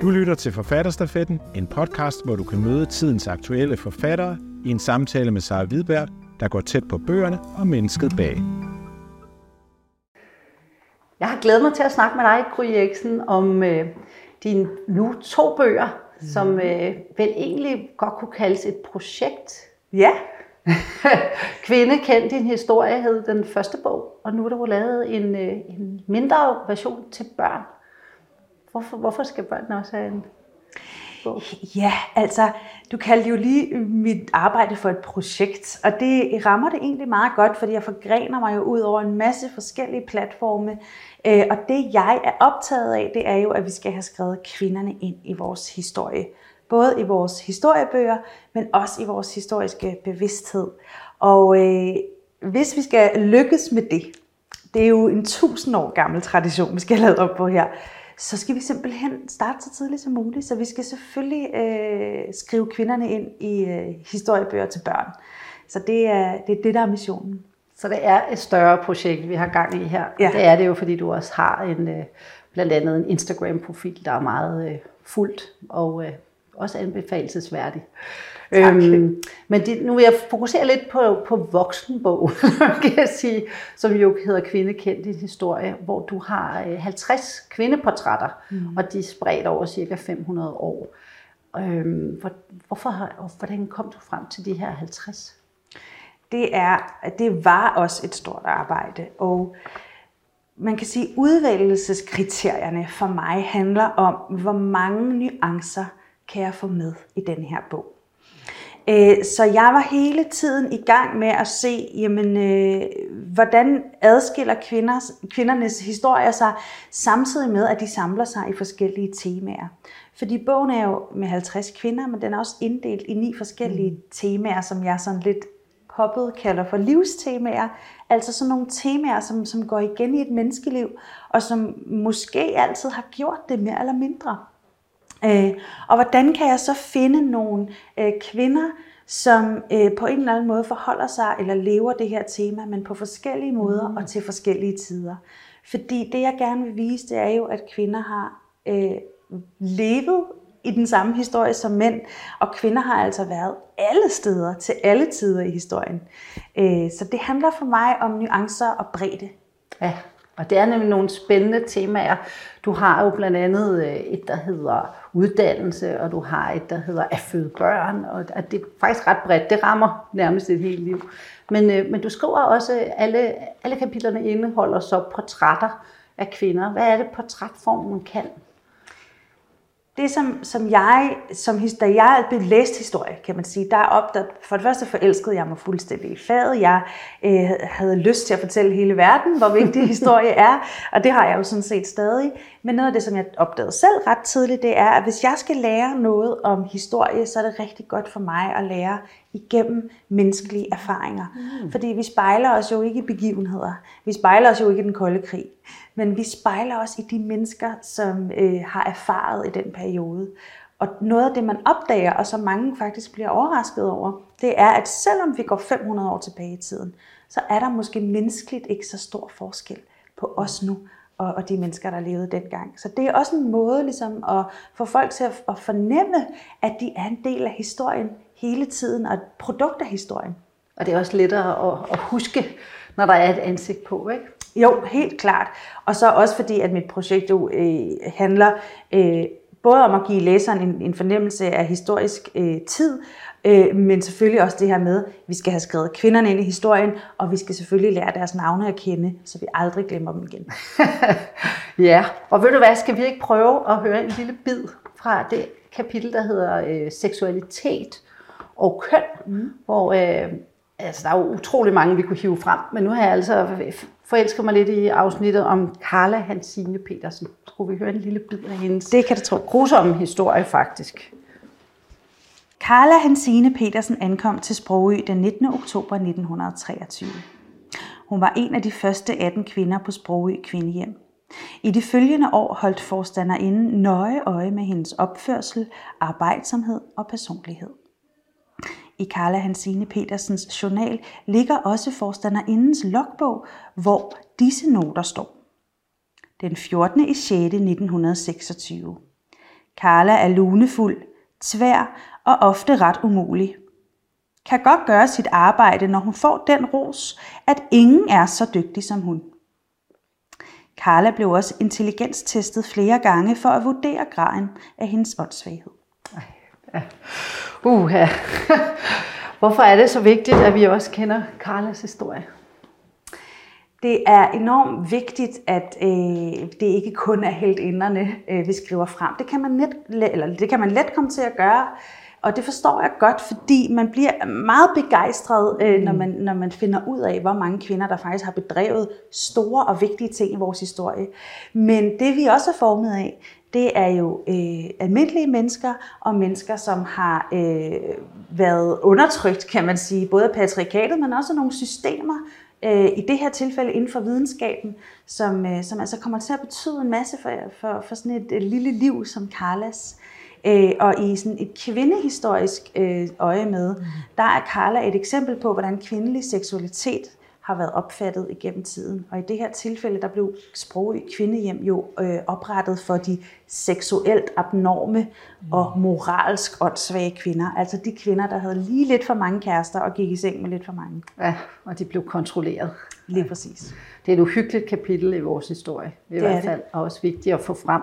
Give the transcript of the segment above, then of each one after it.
Du lytter til Forfatterstafetten, en podcast, hvor du kan møde tidens aktuelle forfattere i en samtale med Sara Hvidberg, der går tæt på bøgerne og mennesket bag. Jeg har glædet mig til at snakke med dig, Gry Eriksen, om øh, dine nu to bøger, mm. som øh, vel egentlig godt kunne kaldes et projekt. Ja. Kvinde kendt din historie hed den første bog, og nu er der jo lavet en, øh, en mindre version til børn. Hvorfor, hvorfor skal børnene også have en bog? Ja, altså, du kaldte jo lige mit arbejde for et projekt, og det rammer det egentlig meget godt, fordi jeg forgrener mig jo ud over en masse forskellige platforme, øh, og det jeg er optaget af, det er jo, at vi skal have skrevet kvinderne ind i vores historie. Både i vores historiebøger, men også i vores historiske bevidsthed. Og øh, hvis vi skal lykkes med det, det er jo en tusind år gammel tradition, vi skal have lavet op på her, så skal vi simpelthen starte så tidligt som muligt. Så vi skal selvfølgelig øh, skrive kvinderne ind i øh, historiebøger til børn. Så det er, det er det, der er missionen. Så det er et større projekt, vi har gang i her. Ja. Det er det jo, fordi du også har en, øh, blandt andet en Instagram-profil, der er meget øh, fuldt og øh, også anbefalesværdig. Øhm, men det, nu vil jeg fokusere lidt på, på voksenbog, kan jeg sige, som jo hedder Kvinde kendt din historie, hvor du har 50 øh, kvindeportrætter, mm. og de er spredt over cirka 500 år. Øhm, hvor, hvorfor, hvordan kom du frem til de her 50? Det, er, det var også et stort arbejde, og man kan sige, at udvælgelseskriterierne for mig handler om, hvor mange nuancer kan jeg få med i den her bog. Øh, så jeg var hele tiden i gang med at se, jamen, øh, hvordan adskiller kvinders, kvindernes historier sig, samtidig med, at de samler sig i forskellige temaer. Fordi bogen er jo med 50 kvinder, men den er også inddelt i ni forskellige mm. temaer, som jeg sådan lidt poppet kalder for livstemaer. Altså sådan nogle temaer, som, som går igen i et menneskeliv, og som måske altid har gjort det mere eller mindre. Øh, og hvordan kan jeg så finde nogle øh, kvinder, som øh, på en eller anden måde forholder sig eller lever det her tema, men på forskellige måder mm. og til forskellige tider. Fordi det jeg gerne vil vise, det er jo, at kvinder har øh, levet i den samme historie som mænd, og kvinder har altså været alle steder til alle tider i historien. Øh, så det handler for mig om nuancer og bredde. Ja, og det er nemlig nogle spændende temaer. Du har jo blandt andet øh, et, der hedder uddannelse, og du har et, der hedder at føde børn, og det er faktisk ret bredt. Det rammer nærmest et helt liv. Men, øh, men du skriver også, at alle, alle kapitlerne indeholder så portrætter af kvinder. Hvad er det portrætformen kan? Det, som, som jeg, som, da jeg læste historie, kan man sige, der opdagede, for det første forelskede jeg mig fuldstændig i faget. Jeg øh, havde lyst til at fortælle hele verden, hvor vigtig historie er, og det har jeg jo sådan set stadig. Men noget af det, som jeg opdagede selv ret tidligt, det er, at hvis jeg skal lære noget om historie, så er det rigtig godt for mig at lære igennem menneskelige erfaringer. Mm. Fordi vi spejler os jo ikke i begivenheder. Vi spejler os jo ikke i den kolde krig. Men vi spejler os i de mennesker, som øh, har erfaret i den periode. Og noget af det, man opdager, og som mange faktisk bliver overrasket over, det er, at selvom vi går 500 år tilbage i tiden, så er der måske menneskeligt ikke så stor forskel på os nu og, og de mennesker, der levede dengang. Så det er også en måde ligesom, at få folk til at, at fornemme, at de er en del af historien hele tiden, og et produkt af historien. Og det er også lettere at, at huske, når der er et ansigt på, ikke? Jo, helt klart. Og så også fordi, at mit projekt jo øh, handler øh, både om at give læseren en, en fornemmelse af historisk øh, tid, øh, men selvfølgelig også det her med, at vi skal have skrevet kvinderne ind i historien, og vi skal selvfølgelig lære deres navne at kende, så vi aldrig glemmer dem igen. ja, og ved du hvad, skal vi ikke prøve at høre en lille bid fra det kapitel, der hedder øh, seksualitet og køn, mm. hvor øh, altså, der er jo utrolig mange, vi kunne hive frem, men nu har jeg altså forelsket mig lidt i afsnittet om Carla Hansine Petersen. Skulle vi høre en lille bid af hendes det kan du tro. grusomme historie faktisk. Carla Hansine Petersen ankom til Sprogø den 19. oktober 1923. Hun var en af de første 18 kvinder på Sprogø Kvindehjem. I de følgende år holdt forstanderinden nøje øje med hendes opførsel, arbejdsomhed og personlighed. I Carla Hansine Petersens journal ligger også forstanderindens logbog, hvor disse noter står. Den 14. i 6. 1926. Carla er lunefuld, tvær og ofte ret umulig. Kan godt gøre sit arbejde, når hun får den ros, at ingen er så dygtig som hun. Carla blev også intelligenstestet flere gange for at vurdere graden af hendes åndssvaghed. Uh, ja. Hvorfor er det så vigtigt, at vi også kender Carlas historie? Det er enormt vigtigt, at øh, det ikke kun er heldinderne, øh, vi skriver frem. Det kan, man net, eller det kan man let komme til at gøre, og det forstår jeg godt, fordi man bliver meget begejstret, øh, når, mm. man, når man finder ud af, hvor mange kvinder, der faktisk har bedrevet store og vigtige ting i vores historie. Men det vi også er formet af, det er jo øh, almindelige mennesker og mennesker, som har øh, været undertrykt, kan man sige, både af patriarkatet, men også nogle systemer, øh, i det her tilfælde inden for videnskaben, som, øh, som altså kommer til at betyde en masse for, for, for sådan et, et lille liv som Carlas. Øh, og i sådan et kvindehistorisk øh, øje med, mm. der er Carla et eksempel på, hvordan kvindelig seksualitet har været opfattet igennem tiden. Og i det her tilfælde, der blev sprog i kvindehjem jo øh, oprettet for de seksuelt abnorme mm. og moralsk åndssvage kvinder. Altså de kvinder, der havde lige lidt for mange kærester og gik i seng med lidt for mange. Ja, og de blev kontrolleret. Lige præcis. Det er et uhyggeligt kapitel i vores historie, i det hvert fald, og også vigtigt at få frem.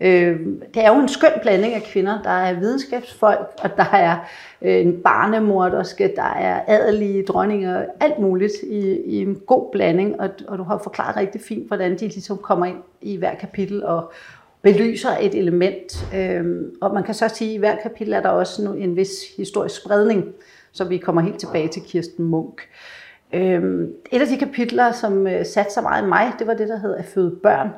Øh, det er jo en skøn blanding af kvinder. Der er videnskabsfolk, og der er øh, en barnemorderske, der er adelige dronninger, alt muligt i, i en god blanding, og, og du har forklaret rigtig fint, hvordan de ligesom kommer ind i hver kapitel og belyser et element. Øh, og man kan så sige, at i hver kapitel er der også en vis historisk spredning, så vi kommer helt tilbage til Kirsten Munk. Øhm, et af de kapitler, som øh, satte sig meget i mig, det var det, der hedder at føde børn.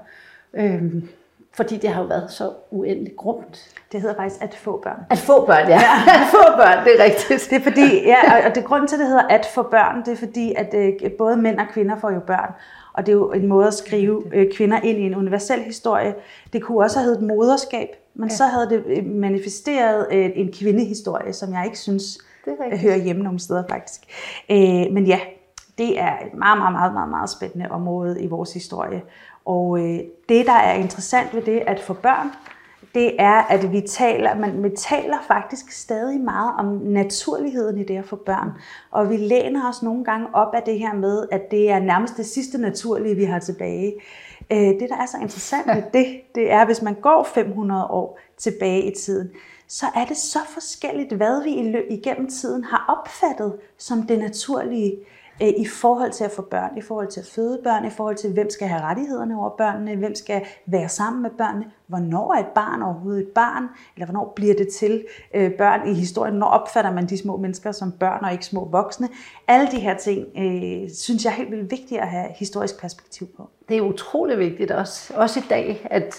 Øhm, fordi det har jo været så uendeligt grumt. Det hedder faktisk at få børn. At få børn, ja. at få børn, det er rigtigt. Det er fordi, ja, og det grunden til, at det hedder at få børn, det er fordi, at øh, både mænd og kvinder får jo børn. Og det er jo en måde at skrive øh, kvinder ind i en universel historie. Det kunne også have heddet moderskab, men ja. så havde det øh, manifesteret øh, en kvindehistorie, som jeg ikke synes det hører hjemme nogle steder faktisk. Øh, men ja, det er et meget, meget, meget, meget, meget spændende område i vores historie. Og øh, det, der er interessant ved det at få børn, det er, at vi taler, man, vi taler faktisk stadig meget om naturligheden i det at få børn. Og vi læner os nogle gange op af det her med, at det er nærmest det sidste naturlige, vi har tilbage. Øh, det, der er så interessant ved det, det er, hvis man går 500 år tilbage i tiden, så er det så forskelligt, hvad vi igennem tiden har opfattet som det naturlige. Øh, I forhold til at få børn, i forhold til at føde børn, i forhold til hvem skal have rettighederne over børnene, hvem skal være sammen med børnene, hvornår er et barn overhovedet et barn, eller hvornår bliver det til øh, børn i historien, når opfatter man de små mennesker som børn og ikke små voksne. Alle de her ting øh, synes jeg er helt vildt vigtigt at have historisk perspektiv på. Det er utrolig vigtigt også, også i dag, at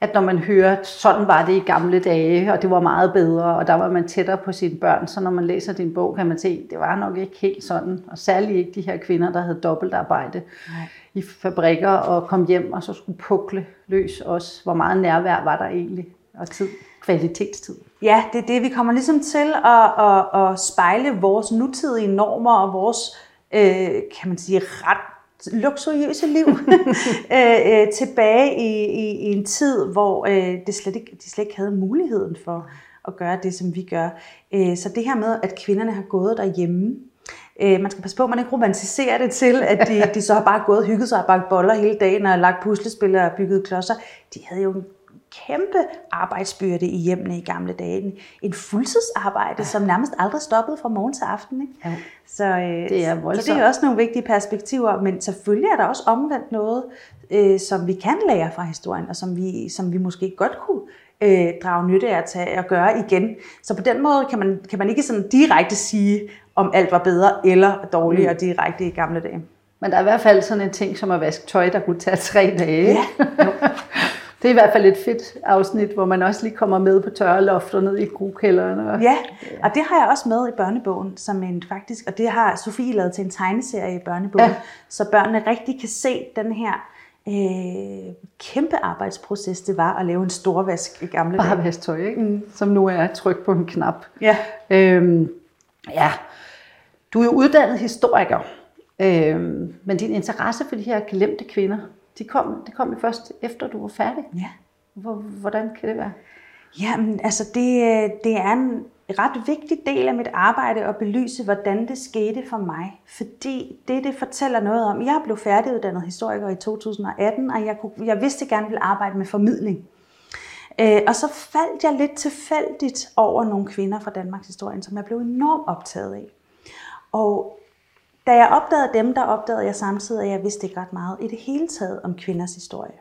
at når man hører, sådan var det i gamle dage, og det var meget bedre, og der var man tættere på sine børn, så når man læser din bog, kan man se, at det var nok ikke helt sådan, og særligt ikke de her kvinder, der havde dobbeltarbejde Nej. i fabrikker og kom hjem og så skulle pukle løs også. Hvor meget nærvær var der egentlig, og tid, kvalitetstid. Ja, det er det. Vi kommer ligesom til at, at, at spejle vores nutidige normer og vores, øh, kan man sige, ret luksuriøse liv øh, øh, tilbage i, i, i en tid, hvor øh, det slet ikke, de slet ikke havde muligheden for at gøre det, som vi gør. Øh, så det her med, at kvinderne har gået derhjemme, øh, man skal passe på, at man ikke romantiserer det til, at de, de så har bare gået og hygget sig og bagt boller hele dagen og lagt puslespil og bygget klodser. De havde jo en kæmpe arbejdsbyrde i hjemmene i gamle dage. En fuldtidsarbejde, ja. som nærmest aldrig stoppede fra morgen til aften. Ikke? Ja. Så, øh, det er voldsomt. så det er også nogle vigtige perspektiver, men selvfølgelig er der også omvendt noget, øh, som vi kan lære fra historien, og som vi, som vi måske godt kunne øh, drage nytte af at tage og gøre igen. Så på den måde kan man, kan man ikke sådan direkte sige, om alt var bedre eller dårligere mm. direkte i gamle dage. Men der er i hvert fald sådan en ting som at vaske tøj, der kunne tage tre dage. Ja. Det er i hvert fald et fedt afsnit, hvor man også lige kommer med på tørre lofter ned i grukælderen. Og, ja, og det har jeg også med i børnebogen, som en faktisk, og det har Sofie lavet til en tegneserie i børnebogen, ja. så børnene rigtig kan se den her øh, kæmpe arbejdsproces, det var at lave en storvask i gamle dage. Bare tøj, ikke? Mm. som nu er tryk på en knap. Ja. Øhm, ja, du er jo uddannet historiker, øhm, men din interesse for de her glemte kvinder, de kom, det kom jo først efter, du var færdig. Ja. Hvordan kan det være? Jamen, altså det, øh, det er en ret vigtig del af mit arbejde at belyse, hvordan det skete for mig. Fordi det, det fortæller noget om, jeg blev færdiguddannet historiker i 2018, og jeg, kunne, jeg vidste, at jeg gerne ville arbejde med formidling. Øh, og så faldt jeg lidt tilfældigt over nogle kvinder fra Danmarks historie, som jeg blev enormt optaget af. Og da jeg opdagede dem, der opdagede jeg samtidig, at jeg vidste ikke ret meget i det hele taget om kvinders historie.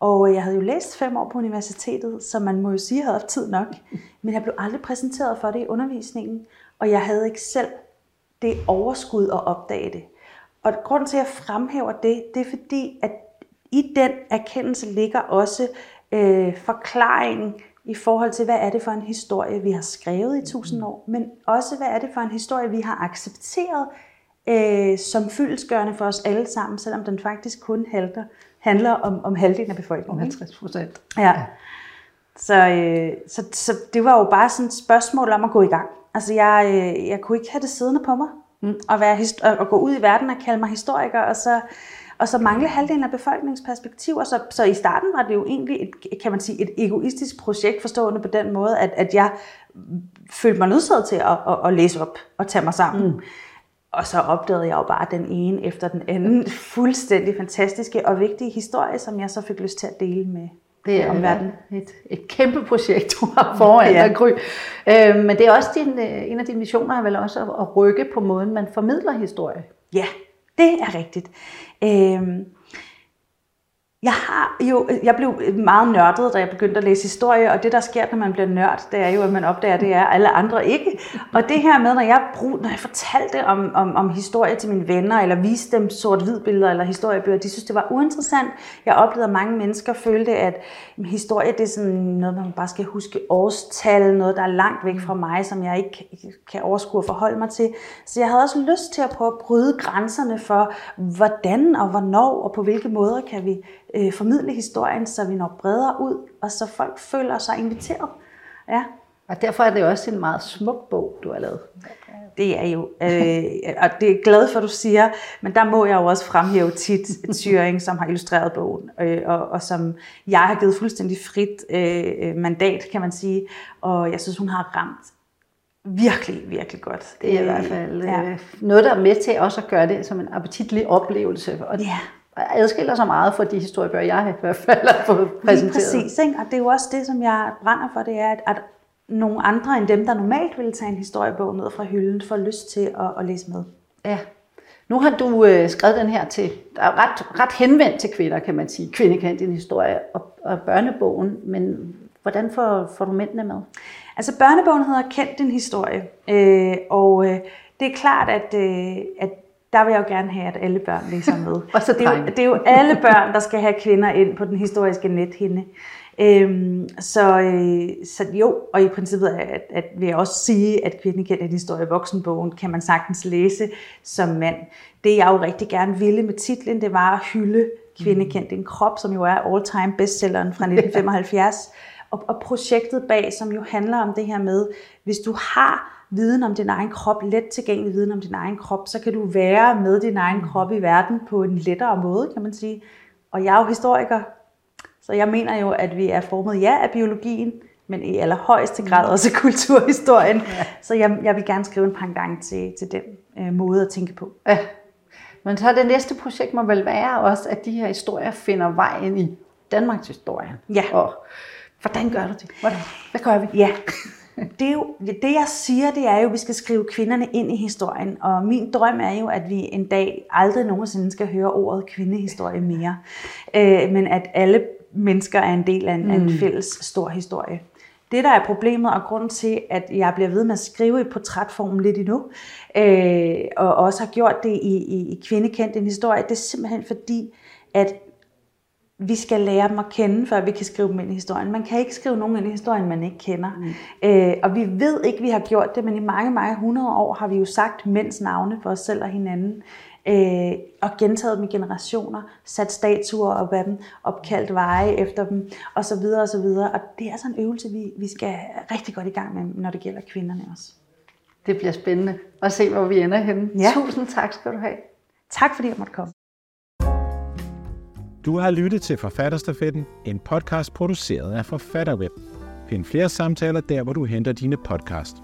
Og jeg havde jo læst fem år på universitetet, så man må jo sige, at jeg havde haft tid nok. Men jeg blev aldrig præsenteret for det i undervisningen, og jeg havde ikke selv det overskud at opdage det. Og grund til, at jeg fremhæver det, det er fordi, at i den erkendelse ligger også øh, forklaringen i forhold til, hvad er det for en historie, vi har skrevet i tusind år, men også, hvad er det for en historie, vi har accepteret øh, som fyldesgørende for os alle sammen, selvom den faktisk kun halter, handler om, om halvdelen af befolkningen. Om 50 procent. Ja. Så, øh, så, så det var jo bare sådan et spørgsmål om at gå i gang. Altså jeg, øh, jeg kunne ikke have det siddende på mig, mm. og, være, og gå ud i verden og kalde mig historiker, og så og så mangle halvdelen af befolkningsperspektiver. Så, så i starten var det jo egentlig et, kan man sige, et egoistisk projekt, forstående på den måde, at, at jeg følte mig nødsaget til at, at, at læse op og tage mig sammen. Mm. Og så opdagede jeg jo bare den ene efter den anden fuldstændig fantastiske og vigtige historie, som jeg så fik lyst til at dele med, det er verden. Et, et kæmpe projekt, du har foran ja. dig, Gry. Øh, men det er også din, øh, en af dine missioner, er vel også at, at rykke på måden, man formidler historie. Ja, det er rigtigt. Øh, jeg har jo, jeg blev meget nørdet, da jeg begyndte at læse historie, og det der sker, når man bliver nørd, det er jo, at man opdager, det er alle andre ikke. Og det her med, når jeg, brug, når jeg fortalte om, om, om historie til mine venner, eller viste dem sort-hvid billeder eller historiebøger, de synes, det var uinteressant. Jeg oplevede, at mange mennesker følte, at historie, det er sådan noget, man bare skal huske årstal, noget, der er langt væk fra mig, som jeg ikke kan overskue at forholde mig til. Så jeg havde også lyst til at prøve at bryde grænserne for, hvordan og hvornår og på hvilke måder kan vi øh, formidle historien, så vi når bredere ud, og så folk føler sig inviteret. Ja. Og derfor er det også en meget smuk bog, du har lavet. Det er jo, øh, og det er glad for, at du siger, men der må jeg jo også fremhæve tit Thuring, som har illustreret bogen, øh, og, og som jeg har givet fuldstændig frit øh, mandat, kan man sige, og jeg synes, hun har ramt virkelig, virkelig godt. Det er i hvert fald ja. øh, noget, der er med til også at gøre det som en appetitlig oplevelse. Og ja adskiller sig meget fra de historiebøger, jeg i hvert fald har fået præsenteret. Lige præcis, ikke? og det er jo også det, som jeg brænder for, det er, at, at nogle andre end dem, der normalt ville tage en historiebog ned fra hylden, får lyst til at, at læse med. Ja. Nu har du øh, skrevet den her til, der er ret, ret henvendt til kvinder, kan man sige. Kvinde kan din historie og, og børnebogen, men hvordan får, får du mændene med? Altså børnebogen hedder Kend din historie, øh, og øh, det er klart, at, øh, at der vil jeg jo gerne have, at alle børn læser med. og så det, er jo, det er jo alle børn, der skal have kvinder ind på den historiske nethinde. Øhm, så, øh, så jo, og i princippet at, at vil jeg også sige, at kvinden kendt en historie voksenbogen kan man sagtens læse som mand. Det jeg jo rigtig gerne ville med titlen, det var at hylde Kvinde kendt en krop, som jo er all-time bestselleren fra 1975. og, og projektet bag, som jo handler om det her med, hvis du har viden om din egen krop, let tilgængelig viden om din egen krop, så kan du være med din egen krop i verden på en lettere måde, kan man sige. Og jeg er jo historiker, så jeg mener jo, at vi er formet ja af biologien, men i allerhøjeste grad mm. også kulturhistorien. Ja. Så jeg, jeg vil gerne skrive en pendant til, til den øh, måde at tænke på. Ja. Men så det næste projekt må vel være også, at de her historier finder vej ind i Danmarks historie. Ja. Og hvordan gør du det? Hvordan? Hvad gør vi? Ja, det, er jo, det jeg siger, det er jo, at vi skal skrive kvinderne ind i historien. Og min drøm er jo, at vi en dag aldrig nogensinde skal høre ordet kvindehistorie mere. Øh, men at alle mennesker er en del af en, mm. en fælles stor historie. Det, der er problemet og grund til, at jeg bliver ved med at skrive i portrætformen lidt endnu, øh, og også har gjort det i, i, i Kvindekendt en historie, det er simpelthen fordi, at vi skal lære dem at kende, før vi kan skrive dem ind i historien. Man kan ikke skrive nogen ind i historien, man ikke kender. Mm. Øh, og vi ved ikke, vi har gjort det, men i mange, mange hundrede år har vi jo sagt mænds navne for os selv og hinanden. Øh, og gentaget dem i generationer, sat statuer op af dem, opkaldt veje efter dem, og så videre og så videre. Og det er altså en øvelse, vi, vi skal rigtig godt i gang med, når det gælder kvinderne også. Det bliver spændende at se, hvor vi ender henne. Ja. Tusind tak skal du have. Tak fordi jeg måtte komme. Du har lyttet til Forfatterstafetten, en podcast produceret af Forfatterweb. Find flere samtaler der, hvor du henter dine podcast.